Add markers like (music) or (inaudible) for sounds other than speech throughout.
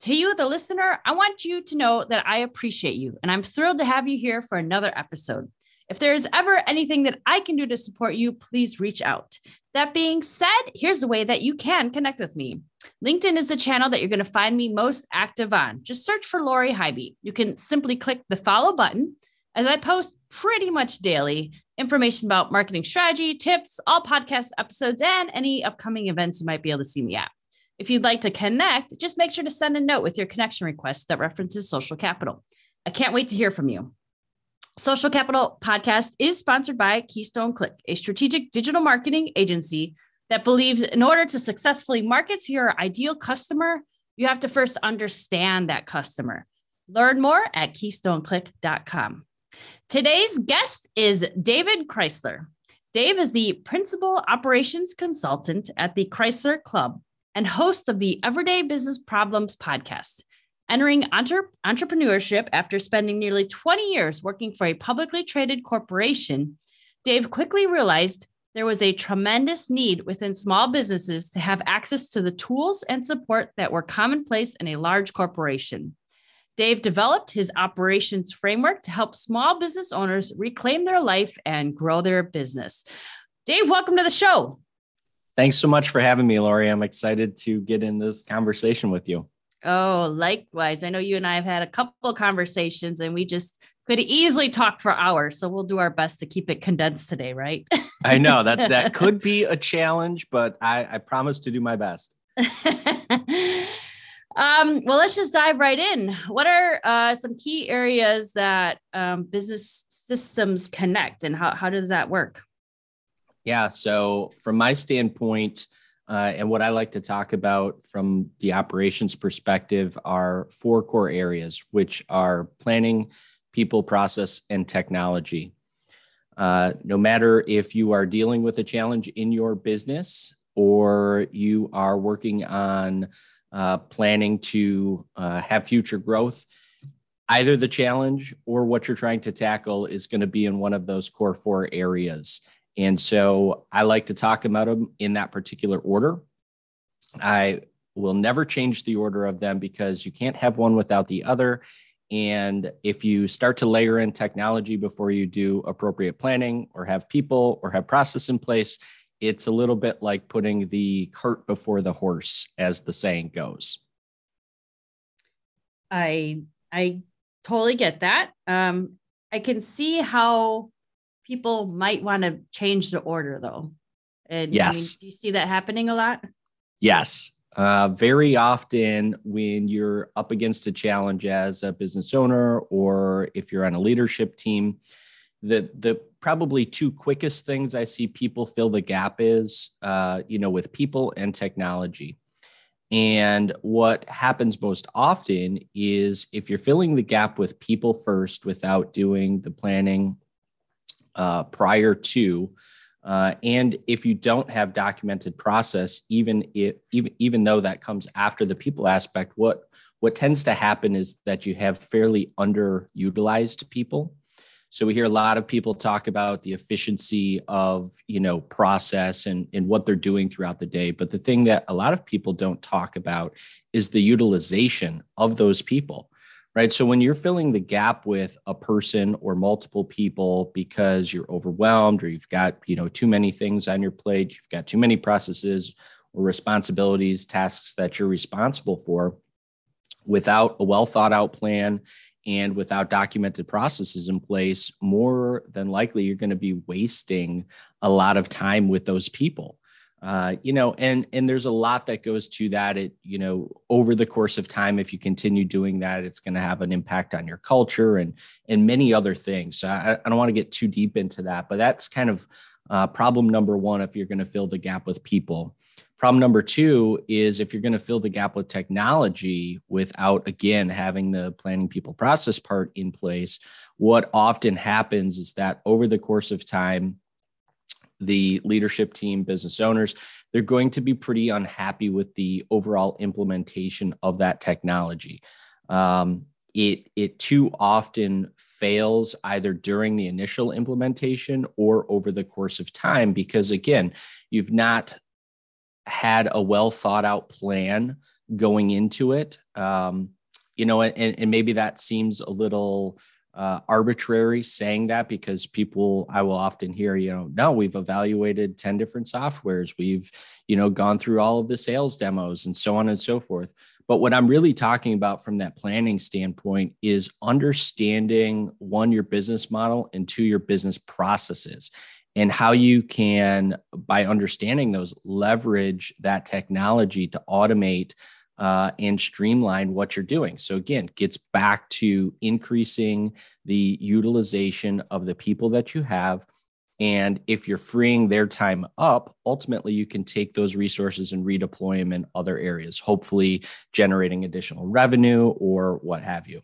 To you, the listener, I want you to know that I appreciate you and I'm thrilled to have you here for another episode. If there is ever anything that I can do to support you, please reach out. That being said, here's the way that you can connect with me. LinkedIn is the channel that you're going to find me most active on. Just search for Lori Highby. You can simply click the follow button as I post pretty much daily information about marketing strategy, tips, all podcast episodes, and any upcoming events you might be able to see me at. If you'd like to connect, just make sure to send a note with your connection request that references social capital. I can't wait to hear from you. Social Capital Podcast is sponsored by Keystone Click, a strategic digital marketing agency that believes in order to successfully market to your ideal customer, you have to first understand that customer. Learn more at keystoneclick.com. Today's guest is David Crysler. Dave is the principal operations consultant at the Crysler Club, and host of the Everyday Business Problems podcast. Entering entre- entrepreneurship after spending nearly 20 years working for a publicly traded corporation, Dave quickly realized there was a tremendous need within small businesses to have access to the tools and support that were commonplace in a large corporation. Dave developed his operations framework to help small business owners reclaim their life and grow their business. Dave, welcome to the show. Thanks so much for having me, Lori. I'm excited to get in this conversation with you. Oh, likewise. I know you and I have had a couple conversations and we just could easily talk for hours. So we'll do our best to keep it condensed today, right? I know that that (laughs) could be a challenge, but I, I promise to do my best. (laughs) um, well, let's just dive right in. What are uh, some key areas that um, business systems connect and how, how does that work? Yeah. So, from my standpoint, uh, and what I like to talk about from the operations perspective are four core areas, which are planning, people, process, and technology. Uh, no matter if you are dealing with a challenge in your business or you are working on uh, planning to uh, have future growth, either the challenge or what you're trying to tackle is going to be in one of those core four areas. And so I like to talk about them in that particular order. I will never change the order of them because you can't have one without the other. And if you start to layer in technology before you do appropriate planning or have people or have process in place, it's a little bit like putting the cart before the horse, as the saying goes. I I totally get that. Um, I can see how people might want to change the order though. And yes. I mean, do you see that happening a lot? Yes. Uh, very often, when you're up against a challenge as a business owner, or if you're on a leadership team, the the probably two quickest things I see people fill the gap is, uh, you know, with people and technology. And what happens most often is if you're filling the gap with people first without doing the planning uh, prior to. Uh, and if you don't have documented process, even if even even though that comes after the people aspect, what what tends to happen is that you have fairly underutilized people. So we hear a lot of people talk about the efficiency of you know process and and what they're doing throughout the day. But the thing that a lot of people don't talk about is the utilization of those people right? So when you're filling the gap with a person or multiple people because you're overwhelmed or you've got, you know, too many things on your plate, you've got too many processes or responsibilities, tasks that you're responsible for without a well thought out plan and without documented processes in place, more than likely you're going to be wasting a lot of time with those people uh, you know, and and there's a lot that goes to that. It you know over the course of time, if you continue doing that, it's going to have an impact on your culture and and many other things. So I, I don't want to get too deep into that, but that's kind of Uh, problem number one, if you're going to fill the gap with people. Problem number two is if you're going to fill the gap with technology without, again, having the planning people process part in place, what often happens is that over the course of time, the leadership team, business owners, they're going to be pretty unhappy with the overall implementation of that technology. Um, it it too often fails either during the initial implementation or over the course of time because again you've not had a well thought out plan going into it um, you know and, and maybe that seems a little uh, arbitrary saying that because people i will often hear you know no we've evaluated 10 different softwares. We've you know gone through all of the sales demos and so on and so forth. But what I'm really talking about from that planning standpoint is understanding one, your business model, and two, your business processes, and how you can, by understanding those, leverage that technology to automate uh, and streamline what you're doing. So, again, gets back to increasing the utilization of the people that you have and if you're freeing their time up, ultimately you can take those resources and redeploy them in other areas, hopefully generating additional revenue or what have you.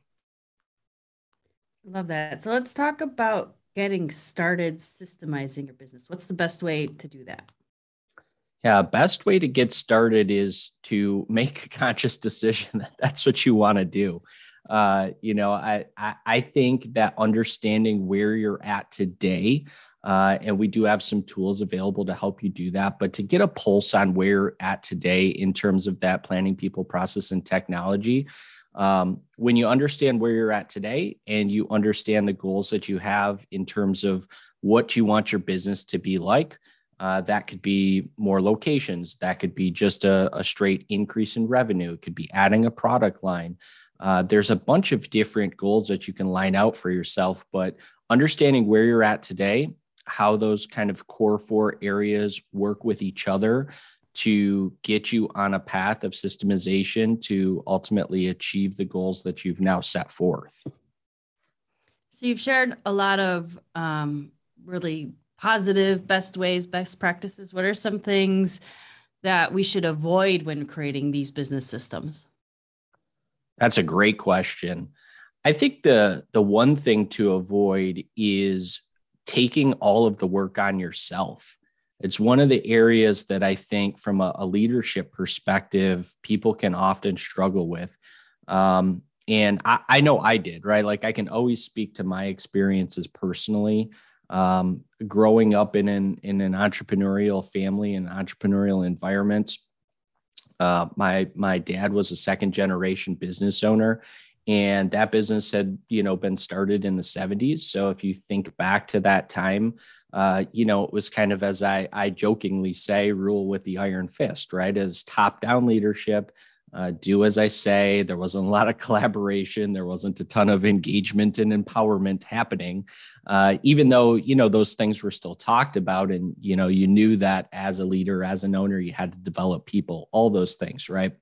Love that. So let's talk about getting started systemizing your business. What's the best way to do that? Yeah, best way to get started is to make a conscious decision (laughs) that that's what you want to do. Uh, you know, I, I I think that understanding where you're at today uh, and we do have some tools available to help you do that. But to get a pulse on where you're at today in terms of that planning, people, process, and technology, um, when you understand where you're at today and you understand the goals that you have in terms of what you want your business to be like, uh, that could be more locations. That could be just a, a, straight increase in revenue. It could be adding a product line. Uh, there's a bunch of different goals that you can line out for yourself, but understanding where you're at today how those kind of core four areas work with each other to get you on a path of systemization to ultimately achieve the goals that you've now set forth. So, you've shared a lot of um, really positive, best ways, best practices. What are some things that we should avoid when creating these business systems? That's a great question. I think the the one thing to avoid is taking all of the work on yourself. It's one of the areas that I think, from a, a leadership perspective, people can often struggle with. Um, and I, I, know I did, right? Like I can always speak to my experiences personally. Um, growing up in an in an entrepreneurial family and entrepreneurial environment, uh, my my dad was a second generation business owner, and that business had you know been started in the 70s so if you think back to that time uh, you know it was kind of as i i jokingly say rule with the iron fist right? As top down leadership uh, do as i say. There wasn't a lot of collaboration. There wasn't a ton of engagement and empowerment happening. Uh, even though you know those things were still talked about and you know you knew that as a leader as an owner you had to develop people all those things right?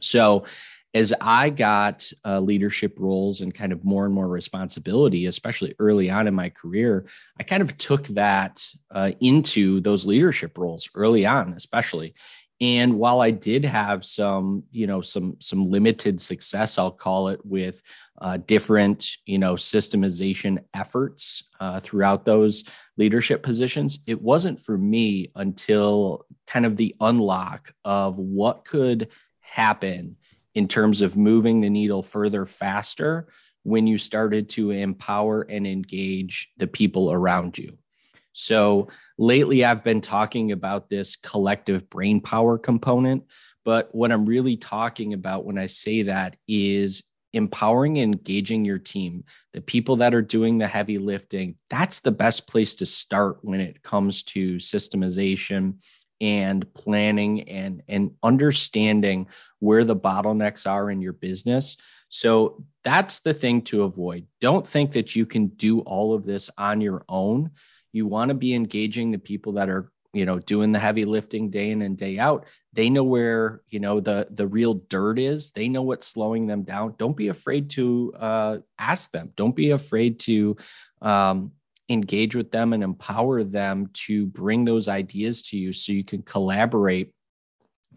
So as I got uh, leadership roles and kind of more and more responsibility, especially early on in my career, I kind of took that uh, into those leadership roles early on, especially. And while I did have some, you know, some some limited success, I'll call it, with uh, different, you know, systemization efforts uh, throughout those leadership positions, it wasn't for me until kind of the unlock of what could happen in terms of moving the needle further faster when you started to empower and engage the people around you. So lately, I've been talking about this collective brain power component. But what I'm really talking about when I say that is empowering and engaging your team, the people that are doing the heavy lifting. That's the best place to start when it comes to systemization and planning and and understanding where the bottlenecks are in your business so that's the thing to avoid don't think that you can do all of this on your own you want to be engaging the people that are you know doing the heavy lifting day in and day out. They know where you know the the real dirt is. They know what's slowing them down. Don't be afraid to uh, ask them. Don't be afraid to um, engage with them and empower them to bring those ideas to you so you can collaborate.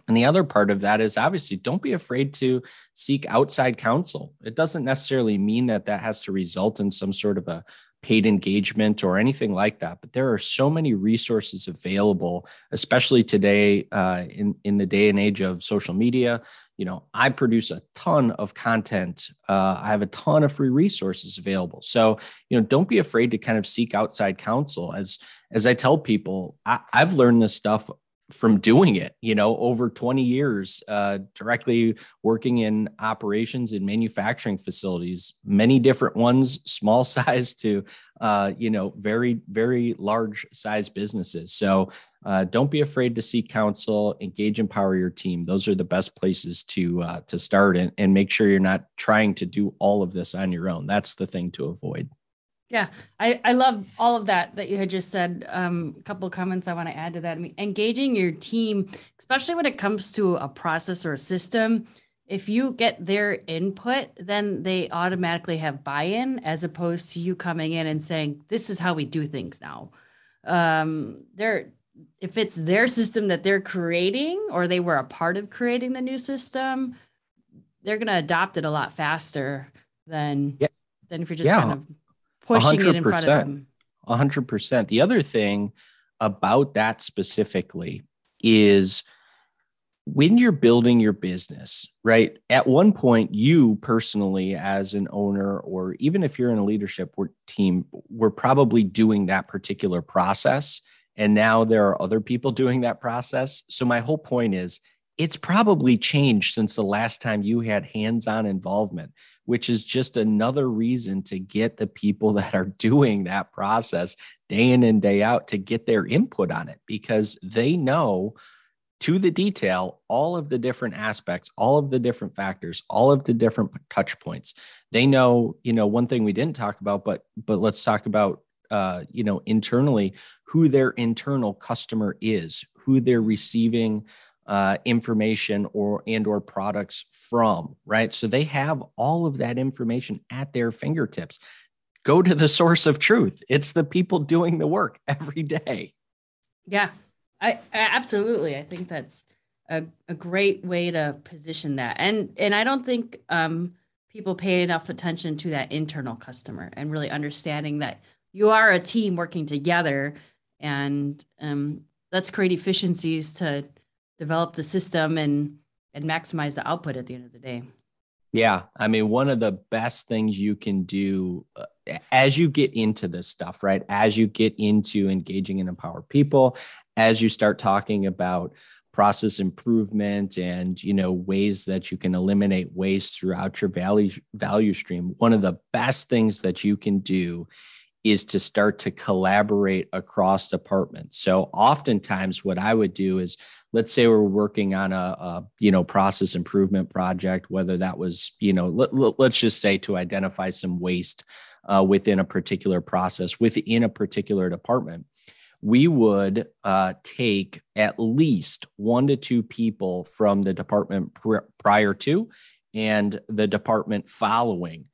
And the other part of that is obviously don't be afraid to seek outside counsel. It doesn't necessarily mean that that has to result in some sort of a paid engagement or anything like that. But there are so many resources available, especially today uh, in in the day and age of social media. You know, I produce a ton of content. Uh, I have a ton of free resources available. So you know, don't be afraid to kind of seek outside counsel. As as I tell people, I, I've learned this stuff from doing it you know over 20 years uh, directly working in operations and manufacturing facilities many different ones (laughs) small size to uh, you know very very large size businesses. So uh, don't be afraid to seek counsel engage empower your team. Those are the best places to uh, to start and, and make sure you're not trying to do all of this on your own. That's the thing to avoid yeah, I, I love all of that that you had just said. Um, a couple of comments I want to add to that. I mean, engaging your team, especially when it comes to a process or a system, if you get their input, then they automatically have buy-in as opposed to you coming in and saying, "This is how we do things now." Um, they're if it's their system that they're creating or they were a part of creating the new system, they're going to adopt it a lot faster than yeah. than if you're just yeah. kind of pushing 100%, it in front of them. hundred percent. The other thing about that specifically is when you're building your business, right? At one point, you personally, as an owner, or even if you're in a leadership team, we're probably doing that particular process. And now there are other people doing that process. So, my whole point is it's probably changed since the last time you had hands on involvement, which is just another reason to get the people (laughs) that are doing that process day in and day out to get their input on it because they know to the detail all of the different aspects all of the different factors all of the different touch points. They know you know one thing we didn't talk about but but let's talk about uh, you know internally who their internal customer is who they're receiving uh, information or and or products from right? So they have all of that information at their fingertips. Go to the source of truth. It's the people doing the work (laughs) every day. Yeah i, I absolutely. I think that's a, a great way to position that. And and i don't think um, people pay enough attention to that internal customer and really understanding that you are a team working together and um, let's create efficiencies to develop the system and and maximize the output at the end of the day. Yeah, I mean, one of the best things you can do uh, as you get into this stuff, right? As you get into engaging and empower people, as you start talking about process improvement and you know ways that you can eliminate waste throughout your value value stream, one of the best things that you can do is to start to collaborate across departments. So oftentimes what I would do is let's say we're working on a, a you know process improvement project whether that was you know let, us just say to identify some waste uh, within a particular process within a particular department we would uh, take at least one to two people from the department pr- prior to and the department following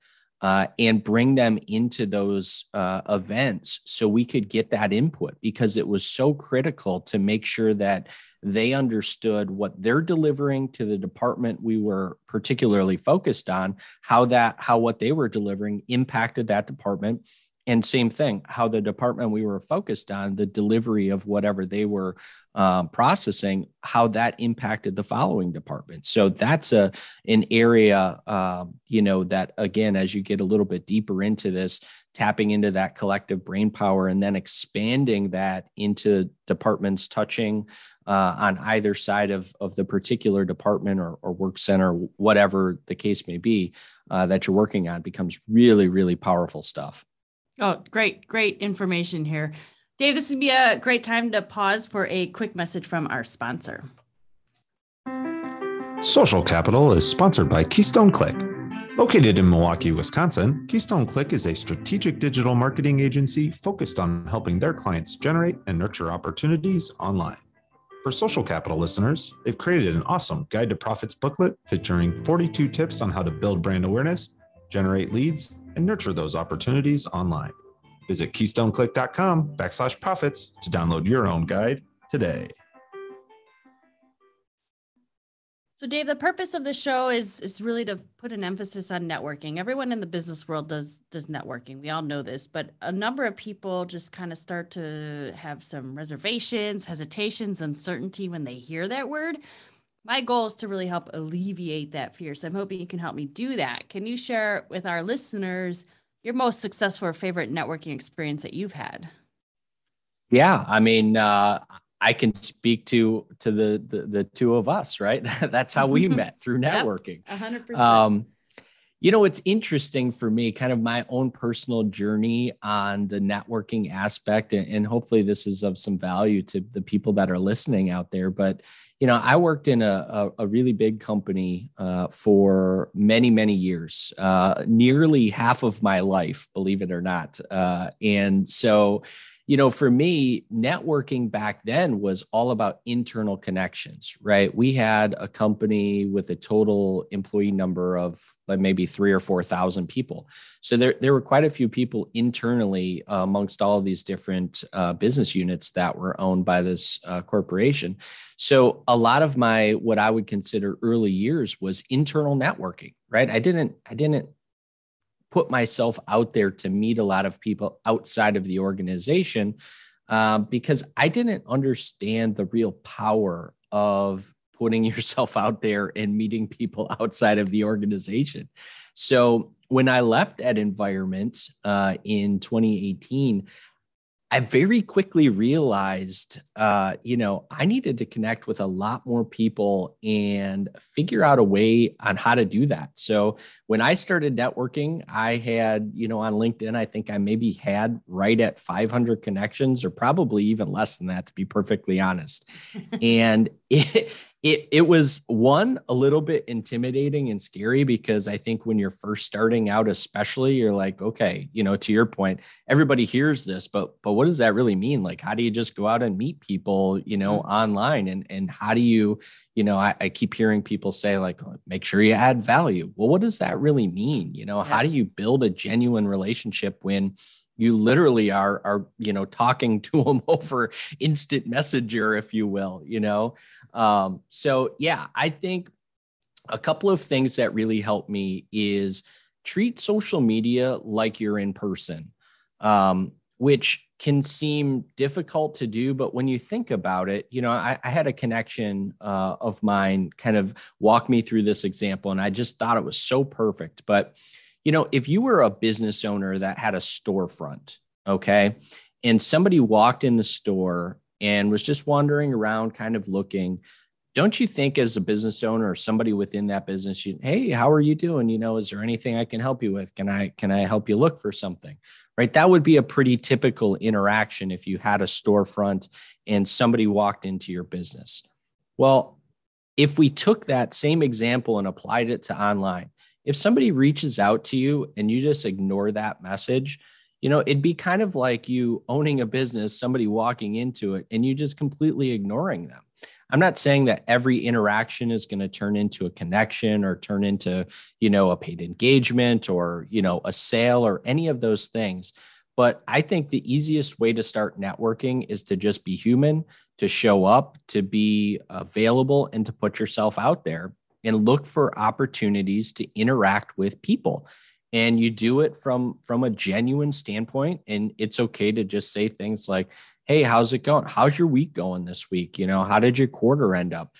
uh, and bring them into those uh, events so we could get that input because it was so critical to make sure that they understood what they're delivering to the department we were particularly focused on how that how what they were delivering impacted that department. And same thing how the department we were focused on the delivery of whatever they were um, processing how that impacted the following department so that's a an area um, you know that again as you get a little bit deeper into this tapping into that collective brain power and then expanding that into departments touching uh, on either side of, of the particular department or, or work center whatever the case may be uh, that you're working on becomes really really powerful stuff Oh, great, great information here. Dave, this would be a great time to pause for a quick message from our sponsor. Social Capital is sponsored by Keystone Click. Located in Milwaukee, Wisconsin, Keystone Click is a strategic digital marketing agency focused on helping their clients generate and nurture opportunities online. For Social Capital listeners, they've created an awesome Guide to Profits booklet featuring 42 tips on how to build brand awareness, generate leads, and nurture those opportunities online. Visit keystoneclick.com backslash profits to download your own guide today. So, Dave, the purpose of the show is is really to put an emphasis on networking. Everyone in the business world does does networking. We all know this, but a number of people just kind of start to have some reservations, hesitations, uncertainty when they hear that word. My goal is to really help alleviate that fear. So I'm hoping you can help me do that. Can you share with our listeners your most successful or favorite networking experience that you've had? Yeah, I mean, uh, I can speak to to the the, the two of us, right? (laughs) That's how we (laughs) met through networking. hundred percent. Um, you know, it's interesting for me, kind of my own personal journey on the networking aspect, and, hopefully this is of some value to the people that are listening out there. But you know, I worked in a, a, a really big company uh, for many, many years, uh, nearly half of my life, believe it or not. Uh, and so, you know, for me, networking back then was all about internal connections, right? We had a company with a total employee number of like maybe three or 4,000 people. So there, there were quite a few people internally uh, amongst all of these different uh, business units that were owned by this uh, corporation. So a lot of my, what I would consider early years was internal networking, right? I didn't, I didn't put myself out there to meet a lot of people outside of the organization um, because I didn't understand the real power of putting (laughs) yourself out there and meeting people (laughs) outside of the organization. So when I left that environment uh, in 2018, I very quickly realized, uh, you know, I needed to connect with a lot more people and figure out a way on how to do that. So when I started networking, I had, you know, on LinkedIn, I think I maybe had right at 500 connections or probably even less than that, to be perfectly honest. (laughs) and it, it it was one a little bit intimidating and scary because I think when you're first starting out, especially, you're like, okay, you know, to your point, everybody hears this, but but what does that really mean? Like, how do you just go out and meet people, you know, mm-hmm. online, and and how do you, you know, I, I, keep hearing people say like, make sure you add value. Well, what does that really mean? You know, yeah. how do you build a genuine relationship when you literally are are you know talking (laughs) to them over instant messenger if you will you know um, so yeah, I think a couple of things that really help me is treat social media like you're in person, um, which can seem difficult to do, but when you think about it, you know, I, I had a connection uh, of mine kind of walk me through this example, and I just thought it was so perfect. But you know, if you were a business owner that had a storefront, okay, and somebody walked in the store and was just wandering around, kind of looking. Don't you think, as a business owner or somebody within that business, you, hey, how are you doing? You know, is there anything I can help you with? Can I can I help you look for something? Right. That would be a pretty typical interaction if you had a storefront and somebody walked into your business. Well, if we took that same example and applied it to online, if somebody reaches out to you and you just ignore that message, you know it'd be kind of like you owning a business somebody walking into it and you just completely ignoring them. I'm not saying that every interaction is going to turn into a connection or turn into you know a paid engagement or you know a sale or any of those things. But i think the easiest way to start networking is to just be human to show up to be available and to put yourself out there and look for opportunities to interact with people and you do it from from a genuine standpoint and it's okay to just say things like hey how's it going? How's your week going this week? You know how did your quarter end up?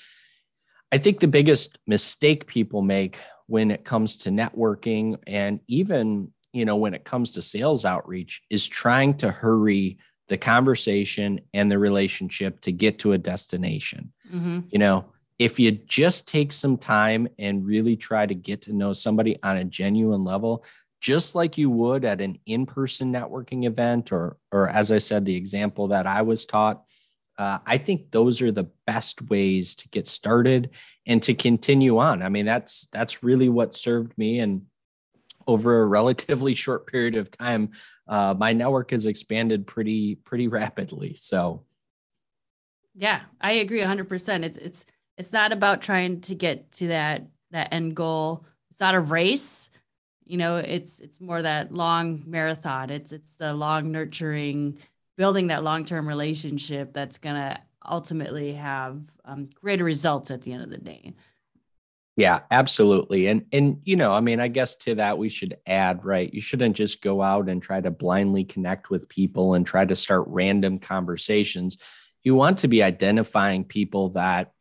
I think the biggest mistake people make when it comes to networking and even you know when it comes to sales outreach is trying to hurry the conversation and the relationship to get to a destination. Mm-hmm. you know if you just take some time and really try to get to know somebody on a genuine level, just like you would at an in-person networking event, or or as I said, the example that I was taught, uh, I think those are the best ways to get started and to continue on. I mean, that's that's really what served me, and over a relatively (laughs) short period of time, uh, my network has expanded pretty pretty rapidly. So, yeah, I agree 100. percent It's it's it's not about trying to get to that that end goal. It's not a race. You know, it's it's more that long marathon. It's it's the long nurturing, building that long term relationship that's gonna ultimately have um, greater results at the end of the day. Yeah, absolutely. And and you know, I mean, I guess to that we should add, right? You shouldn't just go out and try to blindly connect with people and try to start random conversations. You want to be identifying people that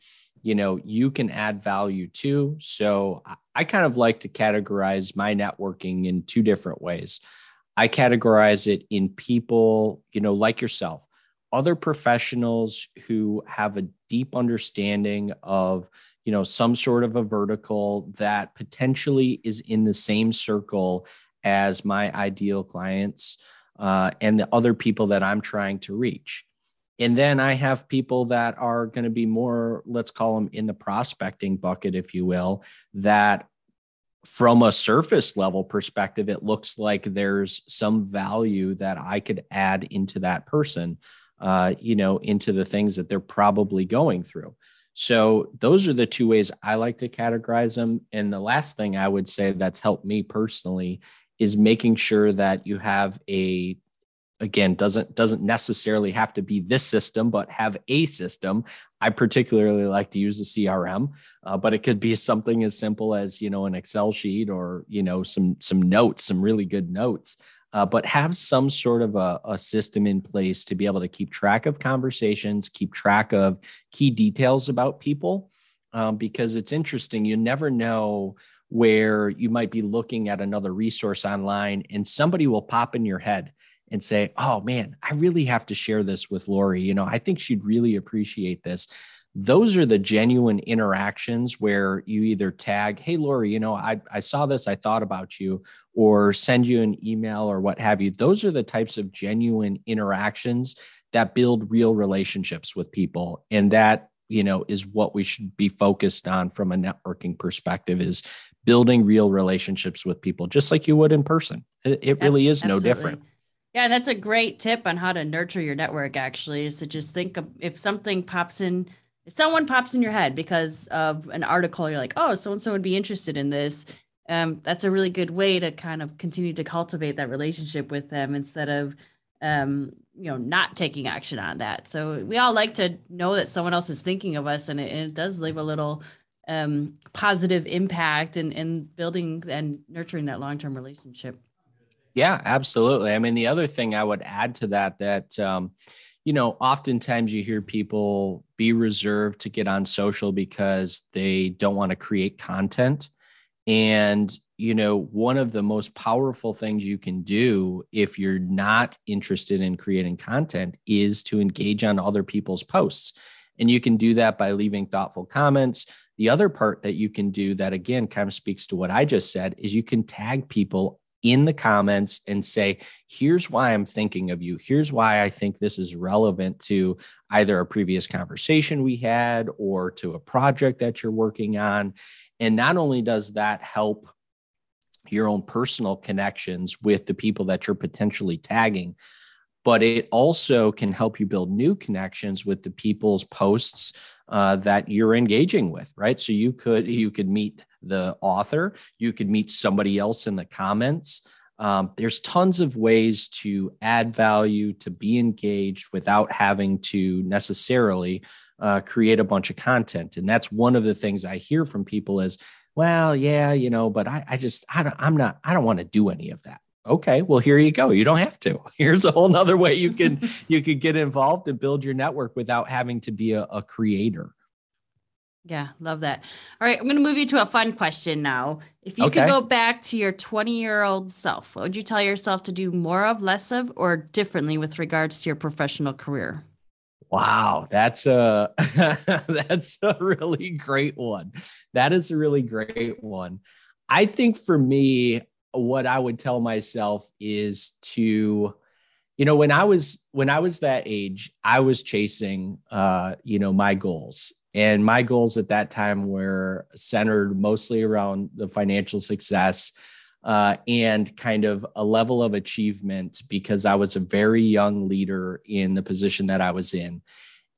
you know you can add value to. So I kind of like to categorize my networking in two different ways. I categorize it in people, you know, like yourself, other professionals who have a deep understanding of you know some sort of a vertical that potentially is in the same circle as my ideal clients uh, and the other people that i'm trying to reach and then i have people that are going to be more let's call them in the prospecting bucket if you will that from a surface level perspective it looks like there's some value that i could add into that person uh, you know into the things that they're probably going through so those are the two ways I like to categorize them. And the last thing I would say that's helped me personally is making sure that you have a again doesn't doesn't necessarily have to be this system but have a system i particularly like to use a crm uh, but it could be something as simple as you know an excel sheet or you know some some notes some really good notes uh, but have some sort of a, a, system in place to be able to keep track of conversations, keep track of key details about people, um, because it's interesting. You never know where you might be looking at another resource online and somebody will pop in your head and say, Oh man, I really have to share this with Lori. You know, I think she'd really appreciate this those are the genuine interactions where you either tag, Hey, Lori, you know, I, I saw this, I thought about you, or send you an email or what have you. Those are the types of genuine interactions that build real relationships with people. And that, you know, is what we should be focused on from a networking perspective is building real relationships with people, just like you would in person. It, it really is Absolutely. no different. Yeah, that's a great tip on how to nurture your network. Actually, is to just think of if something pops in if someone pops in your head because of an article, you're like, oh, so and so would be interested in this. Um, that's a really good way to kind of continue to cultivate that relationship with them instead of um, you know not taking action on that. So we all like to know that someone else is thinking of us, and it, and it does leave a little um, positive impact in, in building and nurturing that long term relationship. Yeah, absolutely. I mean, the other thing I would add to that that um, you know, oftentimes you hear people be reserved to get on social because they don't want to create content. And, you know, one of the most powerful things you can do if you're not interested in creating content is to engage on other people's posts. And you can do that by leaving thoughtful comments. The other part that you can do that, again, kind of speaks to what I just said, is you can tag people in the comments and say, here's why I'm thinking of you. Here's why I think this is relevant to either a previous conversation we had or to a project that you're working on. And not only does that help your own personal connections with the people that you're potentially tagging, but it also can help you build new connections with the people's posts uh, that you're engaging with right so you could you could meet the author. You could meet somebody else in the comments. Um, there's tons of ways to add value to be engaged without having to necessarily uh, create a bunch of content. And that's one of the things i hear from people is well yeah you know but i, I just I don't, i'm not i don't want to do any of that. Okay well here you go. You don't have to. (laughs) Here's a whole nother way you can (laughs) you could get involved and build your network without having to be a, a creator yeah love that. All right i'm going to move you to a fun question now. If you okay. could go back to your 20 year old self what would you tell yourself to do more of less of or differently with regards to your professional career? Wow that's a (laughs) that's a really great one. That is a really great one. I think for me what I would tell myself is to, you know, when I was when I was that age, I was chasing, uh, you know, my goals, and my goals at that time were centered mostly around the financial success. Uh, and kind of a level of achievement because I was a very young leader in the position that I was in.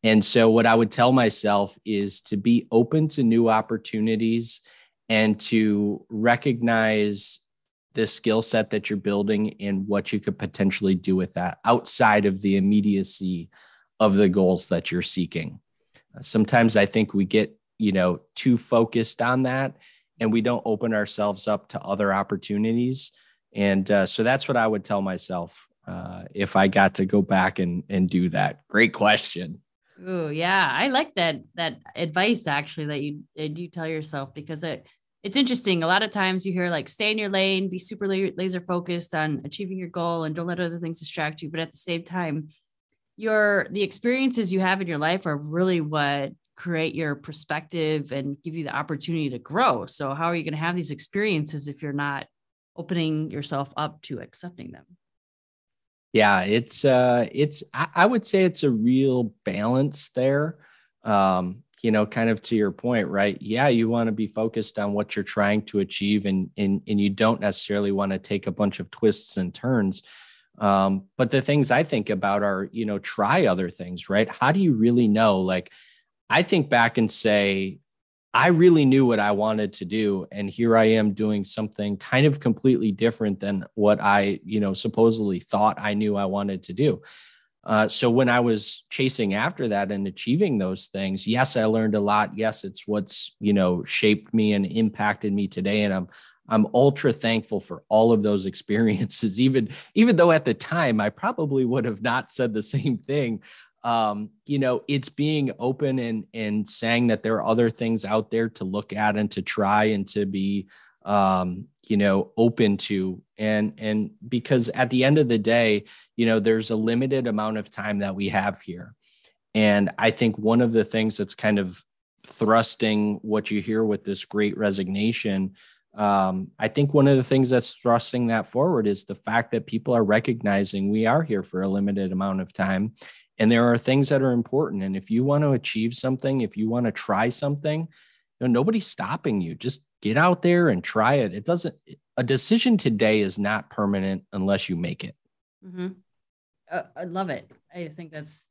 And so, what I would tell myself is to be open to new opportunities and to recognize the skill set that you're building and what you could potentially do with that outside of the immediacy of the goals that you're seeking. Sometimes I think we get, you know, too focused on that and we don't open ourselves up to other opportunities. And uh, so that's what I would tell myself uh, if I got to go back and, and do that. Great question. Oh yeah, I like that that advice actually that you that you tell yourself because it it's interesting. A lot of times you hear like stay in your lane, be super laser focused on achieving your goal, and don't let other things distract you. But at the same time, your the experiences you have in your life are really what create your perspective and give you the opportunity to grow. So how are you going to have these experiences if you're not opening yourself up to accepting them? Yeah, it's uh it's I, I would say it's a real balance there. Um, you know, kind of to your point, right? Yeah, you want to be focused on what you're trying to achieve and and and you don't necessarily want to take a bunch of twists and turns. Um, but the things I think about are, you know, try other things, right? How do you really know? Like, I think back and say, I really knew what I wanted to do. And here I am doing something kind of completely different than what I, you know, supposedly thought I knew I wanted to do. Uh, so when I was chasing after that and achieving those things, yes, I learned a lot. Yes, it's what's, you know, shaped me and impacted me today. And I'm, I'm ultra thankful for all of those (laughs) experiences, even, even though at the time I probably would have not said the same thing um, you know, it's being open and and saying that there are other things out there to look at and to try and to be um, you know, open to and and because at the end of the day, you know, there's a limited amount of time that we have here. And I think one of the things that's kind of thrusting what you hear with this great resignation um, I think one of the things that's thrusting that forward is the fact that people are recognizing we are here for a limited amount of time. And there are things that are important. And if you want to achieve something if you want to try something you know, nobody's stopping you. Just get out there and try it. It doesn't a decision today is not permanent unless you make it. Mm-hmm. uh, i love it. I think that's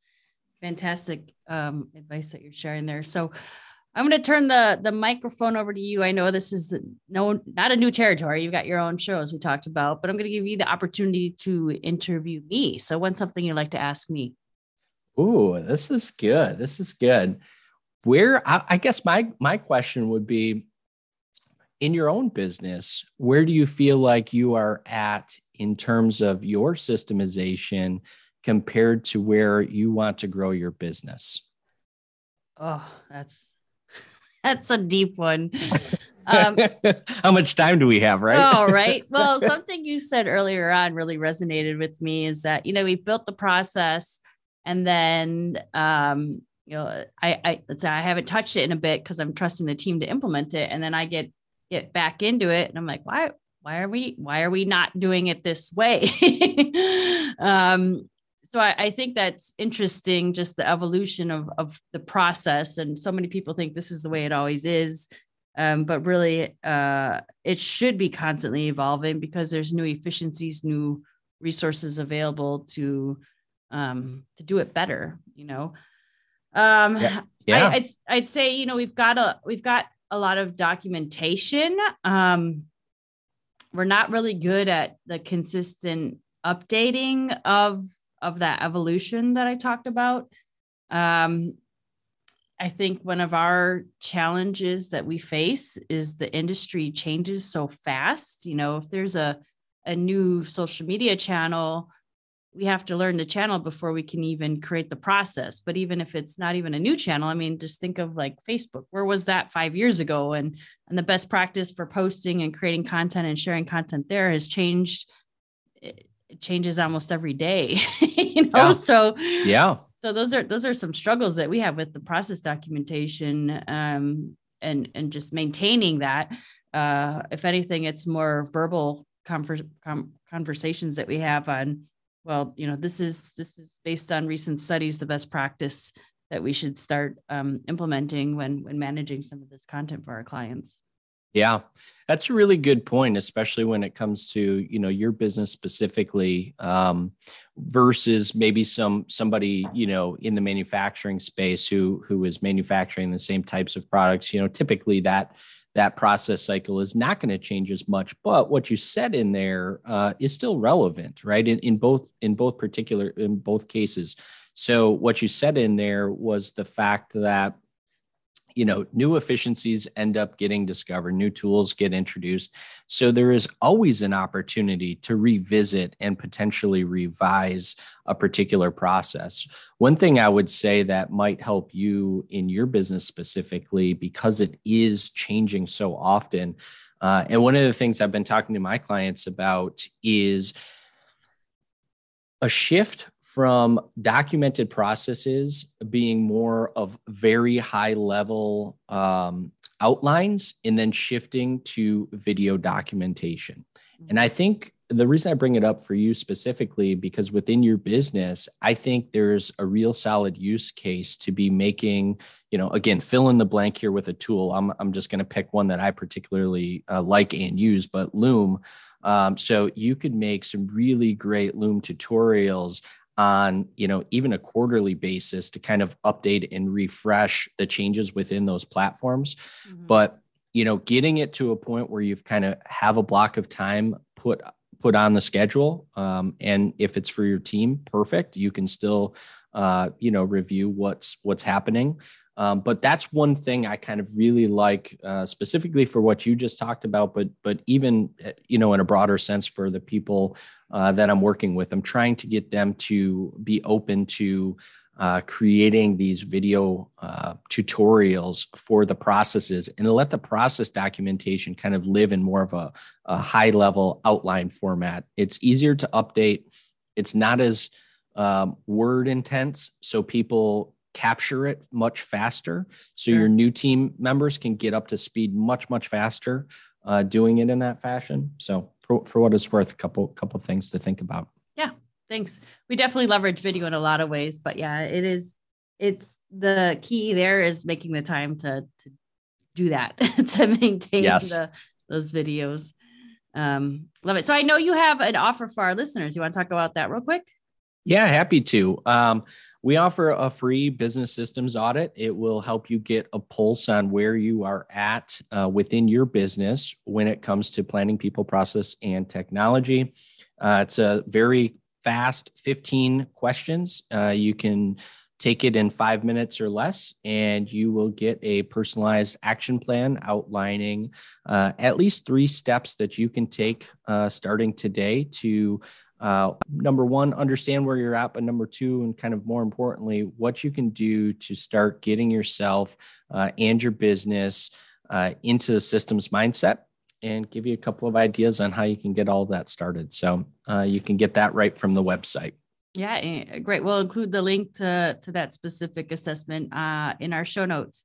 fantastic um, advice that you're sharing there. So i'm going to turn the the microphone over to you i know this is no not a new territory you've got your own shows we talked about but i'm going to give you the opportunity to interview me so what's something you'd like to ask me Ooh, this is good. This is good. Where I, I guess my my question would be in your own business, where do you feel like you are at in terms of your systemization compared to where you want to grow your business? Oh, that's (laughs) that's a deep one. (laughs) Um, How much time do we have, right? oh, right. (laughs) Well, something you said earlier on really resonated with me is that, you know, we've built the process and then um, you know I, I let's say I haven't touched it in a bit because I'm trusting the team to implement it, and then I get get back into it, and I'm like, why why are we why are we not doing it this way? um, so I, I, think that's interesting, just the evolution of of the process, and so many people think this is the way it always is. Um, but really, uh, it should be constantly evolving because there's new efficiencies, new resources available to um, to do it better, you know. Um, yeah. yeah. I, would I'd say, you know, we've got a, we've got a lot of documentation. Um, we're not really good at the consistent updating of, of that evolution that I talked about. Um, I think one of our challenges that we face is the industry changes so fast. You know, if there's a, a new social media channel, we have to learn the channel before we can even create the process. But even if it's not even a new channel, I mean, just think of like Facebook. Where was that five years ago? And and the best practice for posting and creating content and sharing content there has changed. It changes almost every day. (laughs) you know, yeah. so yeah. So those are those are some struggles that we have with the process documentation um, and and just maintaining that. Uh, if anything, it's more verbal conver- com- conversations that we have on well, you know, this is this is based on recent studies, the best practice that we should start um, implementing when when managing some of this content for our clients. Yeah, that's a really good point, especially when it comes to you know your business specifically um, versus maybe some somebody you know in the manufacturing space who who is manufacturing the same types of products. You know, typically that that process cycle is not going to change as much but what you said in there uh, is still relevant right in, in both in both particular in both cases so what you said in there was the fact that you know new efficiencies end up getting discovered new tools get introduced. So there is always an opportunity to revisit and potentially revise a particular process. One thing i would say that might help you in your business specifically because it is changing so often uh, and one of the things i've been talking to my clients about is a shift from documented processes being more of very high level um, outlines and then shifting to video documentation. And I think the reason I bring it up for you specifically, because within your business, I think there's a real solid use case to be making, you know, again, fill in the blank here with a tool. I'm, I'm just going to pick one that I particularly uh, like and use, but Loom. Um, so you could make some really great Loom tutorials on you know even a quarterly basis to kind of update and refresh the changes within those platforms. Mm-hmm. but you know getting it to a point where you've kind of have a block of time put put on the schedule um, and if it's for your team perfect. You can still uh, you know review what's what's happening um, but that's one thing I kind of really like, uh, specifically for what you just talked about, but but even uh, you know in a broader sense for the people uh, that I'm working with. I'm trying to get them to be open to uh, creating these video uh, tutorials for the processes and let the process documentation kind of live in more of a, a high level outline format. It's easier to update. It's not as um, word intense, so people capture it much faster. So sure. your new team members can get up to speed much much faster uh, doing it in that fashion. So for, for what it's worth, a couple couple things to think about. Yeah, thanks. We definitely leverage video in a lot of ways, but yeah, it is. It's the key there is making the time to to do that (laughs) to maintain yes. the those videos. Um, love it. So I know you have an offer for our listeners. You want to talk about that real quick? Yeah, happy to. Um, we offer a free business systems audit. It will help you get a pulse on where you are at uh, within your business when it comes to planning people, process, and technology. Uh, it's a very fast 15 questions. Uh, you can take it in five minutes or less, and you will get a personalized action plan outlining uh, at least three steps that you can take uh, starting today to uh, number one, understand where you're at, but number two, and kind of more importantly, what you can do to start getting yourself uh, and your business uh, into the systems mindset and give you a couple of ideas on how you can get all that started. So uh, you can get that right from the website. Yeah, eh, great. We'll include the link to, to that specific assessment uh, in our show notes.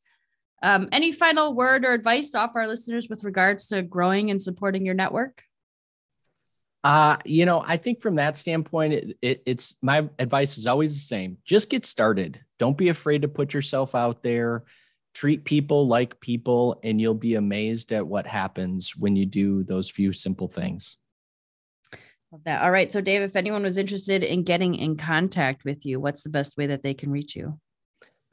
Um, any final word or advice to offer our listeners with regards to growing and supporting your network? Uh, you know, I think from that standpoint, it, it, it's my advice is always the same. Just get started. Don't be afraid to put yourself out there. Treat people like people, and you'll be amazed at what happens when you do those few simple things. Love that. All right. So, Dave, if anyone was interested in getting in contact with you, what's the best way that they can reach you?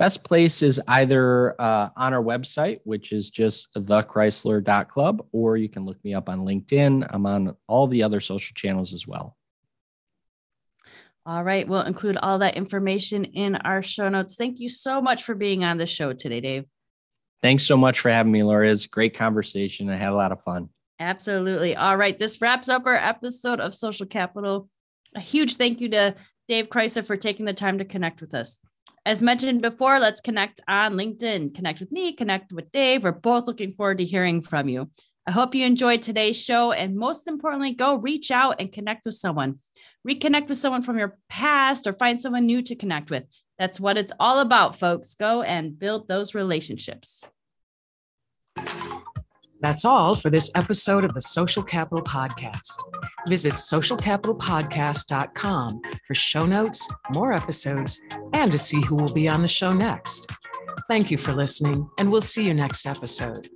Best place is either uh, on our website, which is just the thecrysler.club, or you can look me up on LinkedIn. I'm on all the other social channels as well. All right. We'll include all that information in our show notes. Thank you so much for being on the show today, Dave. Thanks so much for having me, Lori. It's a great conversation. I had a lot of fun. Absolutely. All right. This wraps up our episode of Social Capital. A huge thank you to Dave Crysler for taking the time to connect with us. As mentioned before, let's connect on LinkedIn. Connect with me, connect with Dave. We're both looking forward to hearing from you. I hope you enjoyed today's show. And most importantly, go reach out and connect with someone. Reconnect with someone from your past or find someone new to connect with. That's what it's all about, folks. Go and build those relationships. That's all for this episode of the Social Capital Podcast. Visit socialcapitalpodcast.com for show notes, more episodes, and to see who will be on the show next. Thank you for listening, and we'll see you next episode.